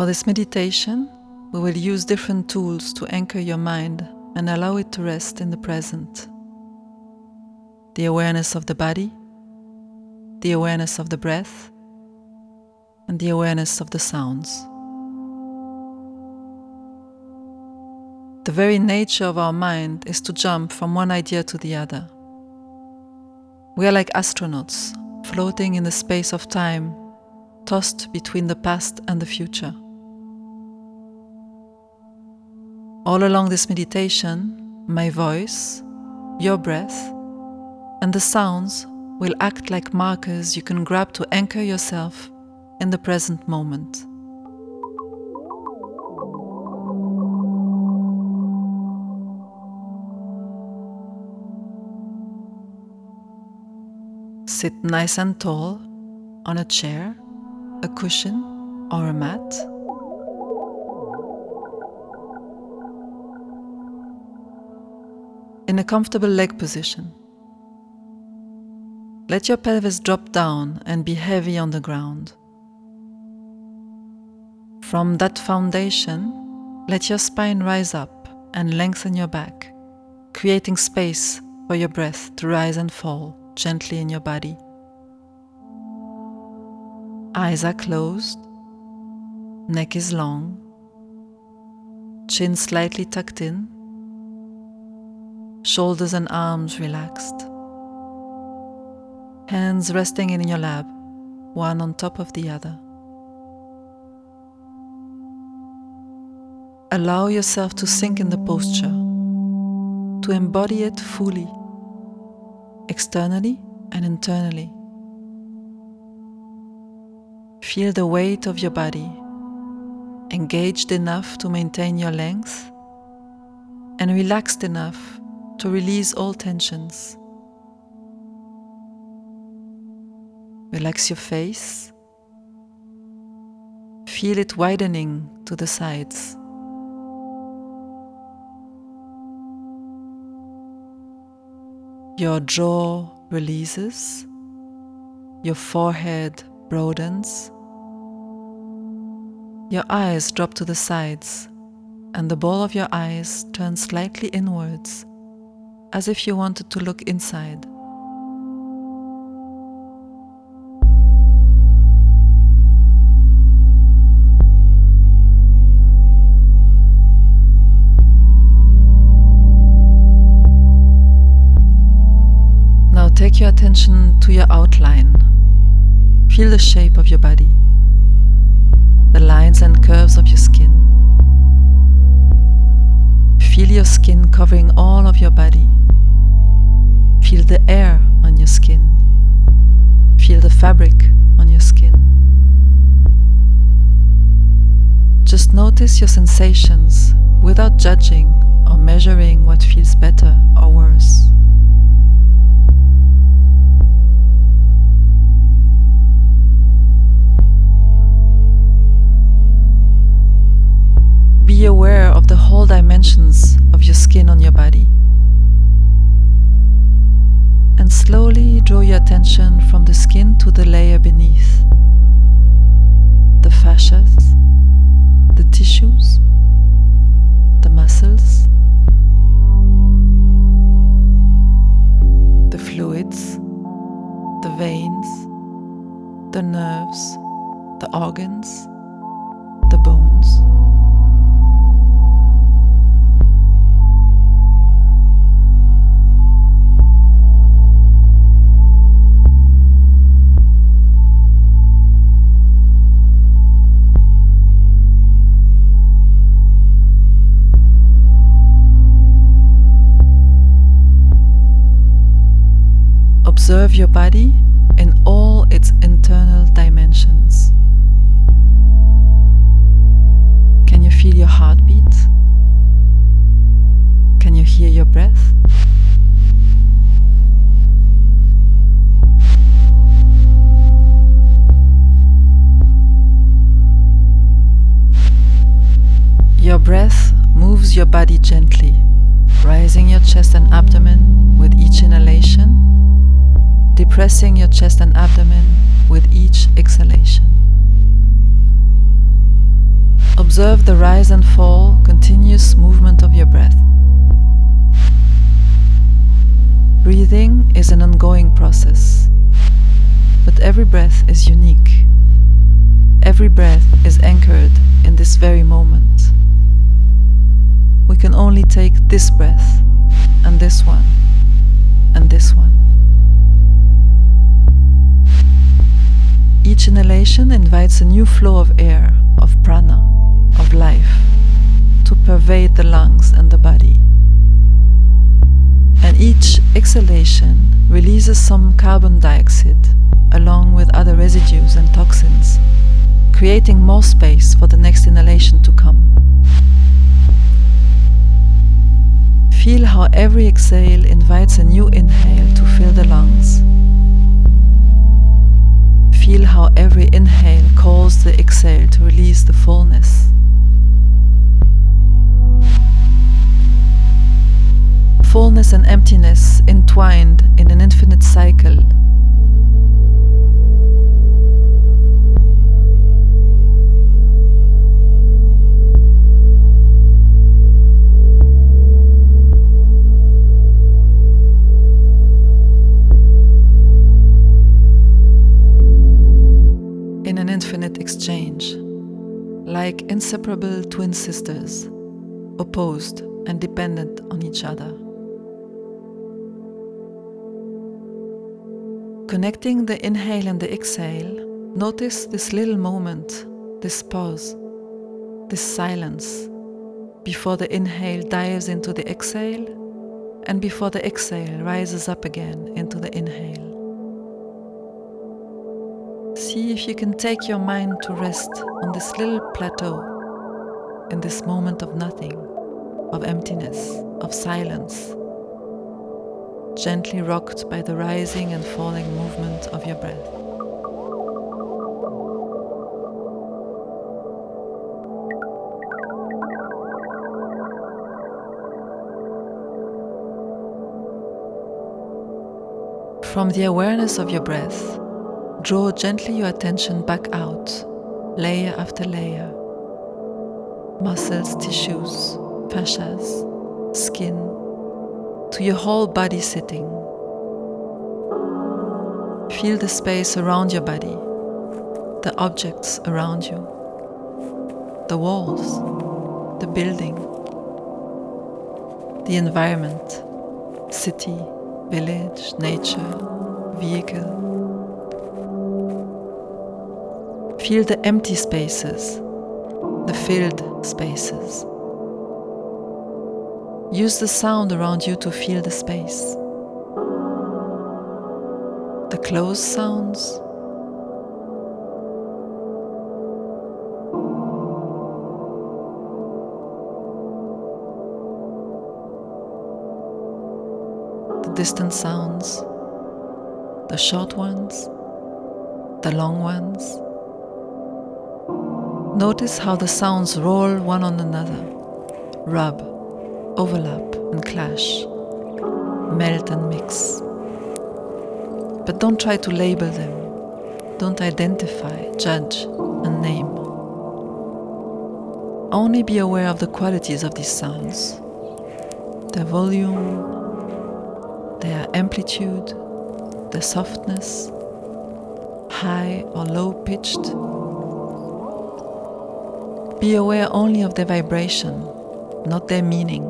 For this meditation, we will use different tools to anchor your mind and allow it to rest in the present. The awareness of the body, the awareness of the breath, and the awareness of the sounds. The very nature of our mind is to jump from one idea to the other. We are like astronauts floating in the space of time, tossed between the past and the future. All along this meditation, my voice, your breath, and the sounds will act like markers you can grab to anchor yourself in the present moment. Sit nice and tall on a chair, a cushion, or a mat. A comfortable leg position. Let your pelvis drop down and be heavy on the ground. From that foundation, let your spine rise up and lengthen your back, creating space for your breath to rise and fall gently in your body. Eyes are closed, neck is long, chin slightly tucked in, shoulders and arms relaxed, hands resting in your lap, one on top of the other. Allow yourself to sink in the posture, to embody it fully, externally and internally. Feel the weight of your body, engaged enough to maintain your length, and relaxed enough to release all tensions. Relax your face. Feel it widening to the sides. Your jaw releases, your forehead broadens, your eyes drop to the sides, and the ball of your eyes turns slightly inwards, as if you wanted to look inside. Now take your attention to your outline. Feel the shape of your body, the lines and curves of your skin. Feel your skin covering all of your body. Feel the air on your skin. Feel the fabric on your skin. Just notice your sensations without judging or measuring what feels better or worse. Be aware of the whole dimensions of your skin on your body. And slowly draw your attention from the skin to the layer beneath the fascias, the tissues, the muscles, the fluids, the veins, the nerves, the organs, Observe your body in all its internal dimensions. Can you feel your heartbeat? Can you hear your breath? Your breath moves your body gently, rising your chest and abdomen with each inhalation depressing your chest and abdomen with each exhalation. Observe the rise and fall, continuous movement of your breath. Breathing is an ongoing process, but every breath is unique. Every breath is anchored in this very moment. We can only take this breath, and this one, and this one. Each inhalation invites a new flow of air, of prana, of life to pervade the lungs and the body. And each exhalation releases some carbon dioxide along with other residues and toxins, creating more space for the next inhalation to come. Feel how every exhale invites a new inhale to fill the lungs. Feel how every inhale calls the exhale to release the fullness. Fullness and emptiness entwined in an infinite cycle. Like inseparable twin sisters, opposed and dependent on each other. Connecting the inhale and the exhale, notice this little moment, this pause, this silence before the inhale dives into the exhale and before the exhale rises up again into the inhale. See if you can take your mind to rest on this little plateau, in this moment of nothing, of emptiness, of silence gently rocked by the rising and falling movement of your breath. From the awareness of your breath, draw gently your attention back out, layer after layer. Muscles, tissues, fascias, skin, to your whole body sitting. Feel the space around your body, the objects around you, the walls, the building, the environment, city, village, nature, vehicle. Feel the empty spaces, the filled spaces. Use the sound around you to feel the space. The closed sounds. The distant sounds. The short ones. The long ones. Notice how the sounds roll one on another, rub, overlap and clash, melt and mix. But don't try to label them. Don't identify, judge, and name. Only be aware of the qualities of these sounds their volume, their amplitude, their softness, high or low pitched. Be aware only of their vibration, not their meaning.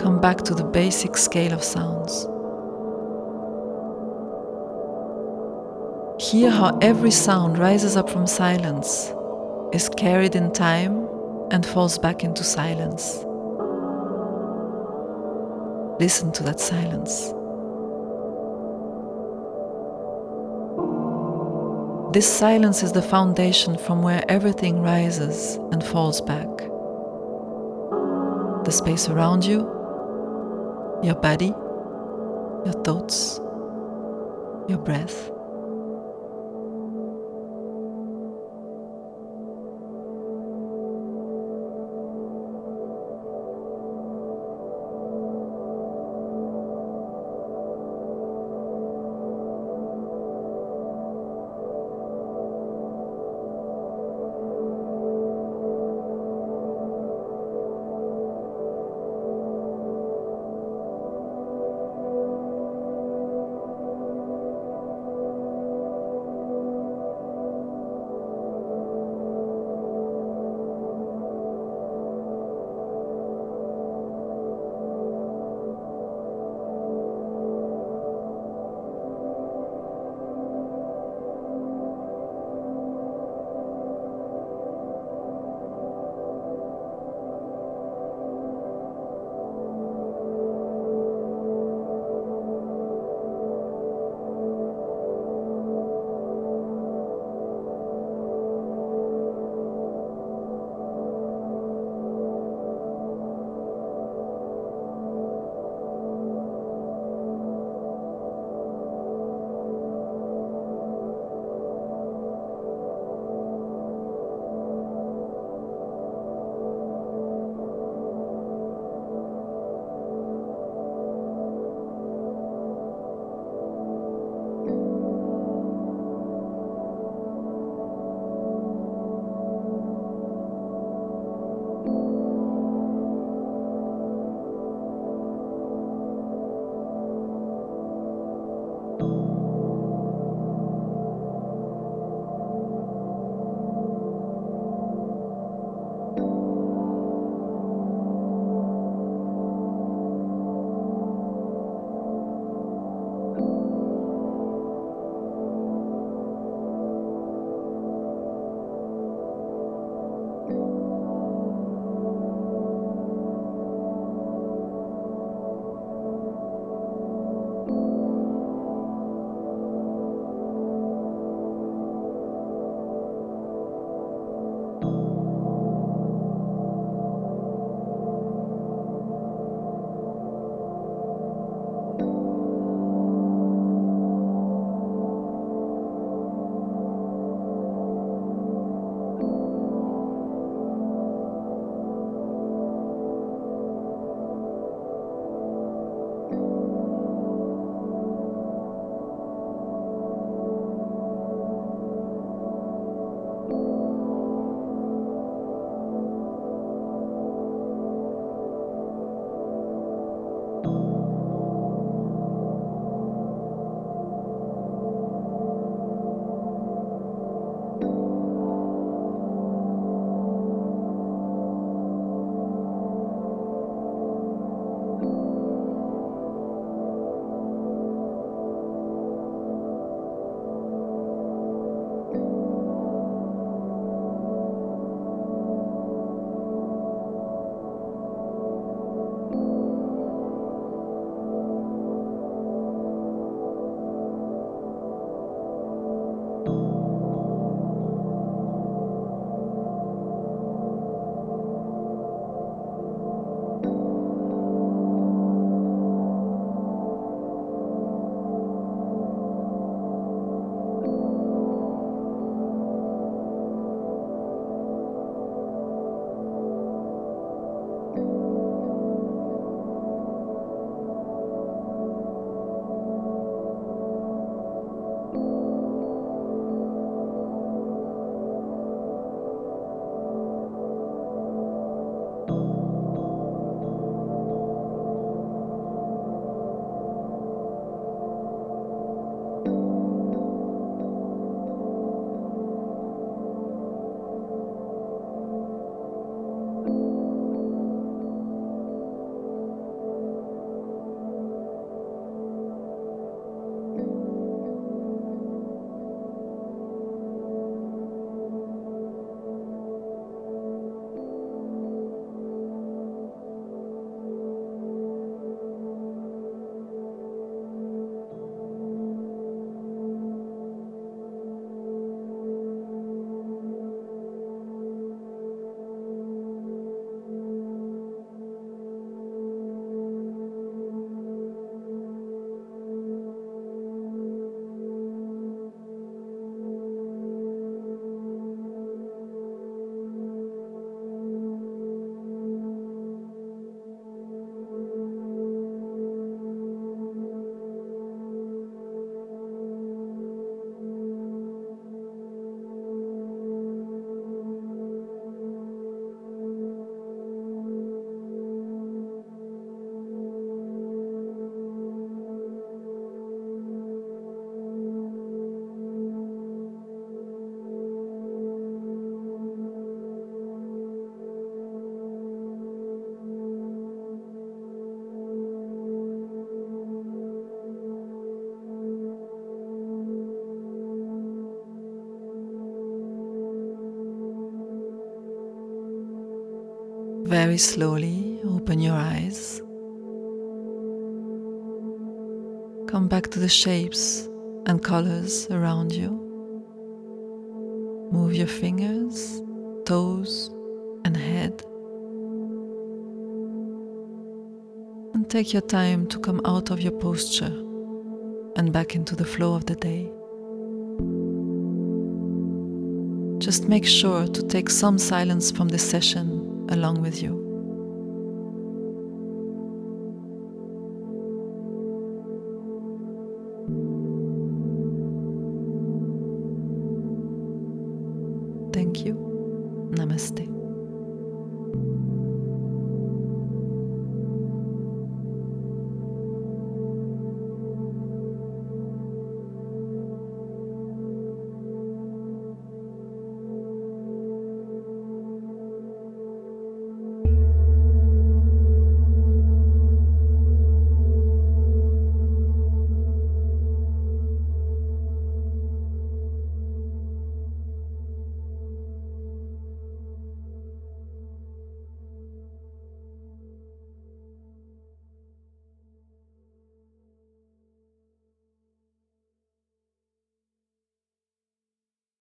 Come back to the basic scale of sounds. Hear how every sound rises up from silence, is carried in time, and falls back into silence. Listen to that silence. This silence is the foundation from where everything rises and falls back. The space around you, your body, your thoughts, your breath. Very slowly open your eyes. Come back to the shapes and colors around you. Move your fingers, toes, and head. And take your time to come out of your posture and back into the flow of the day. Just make sure to take some silence from this session along with you.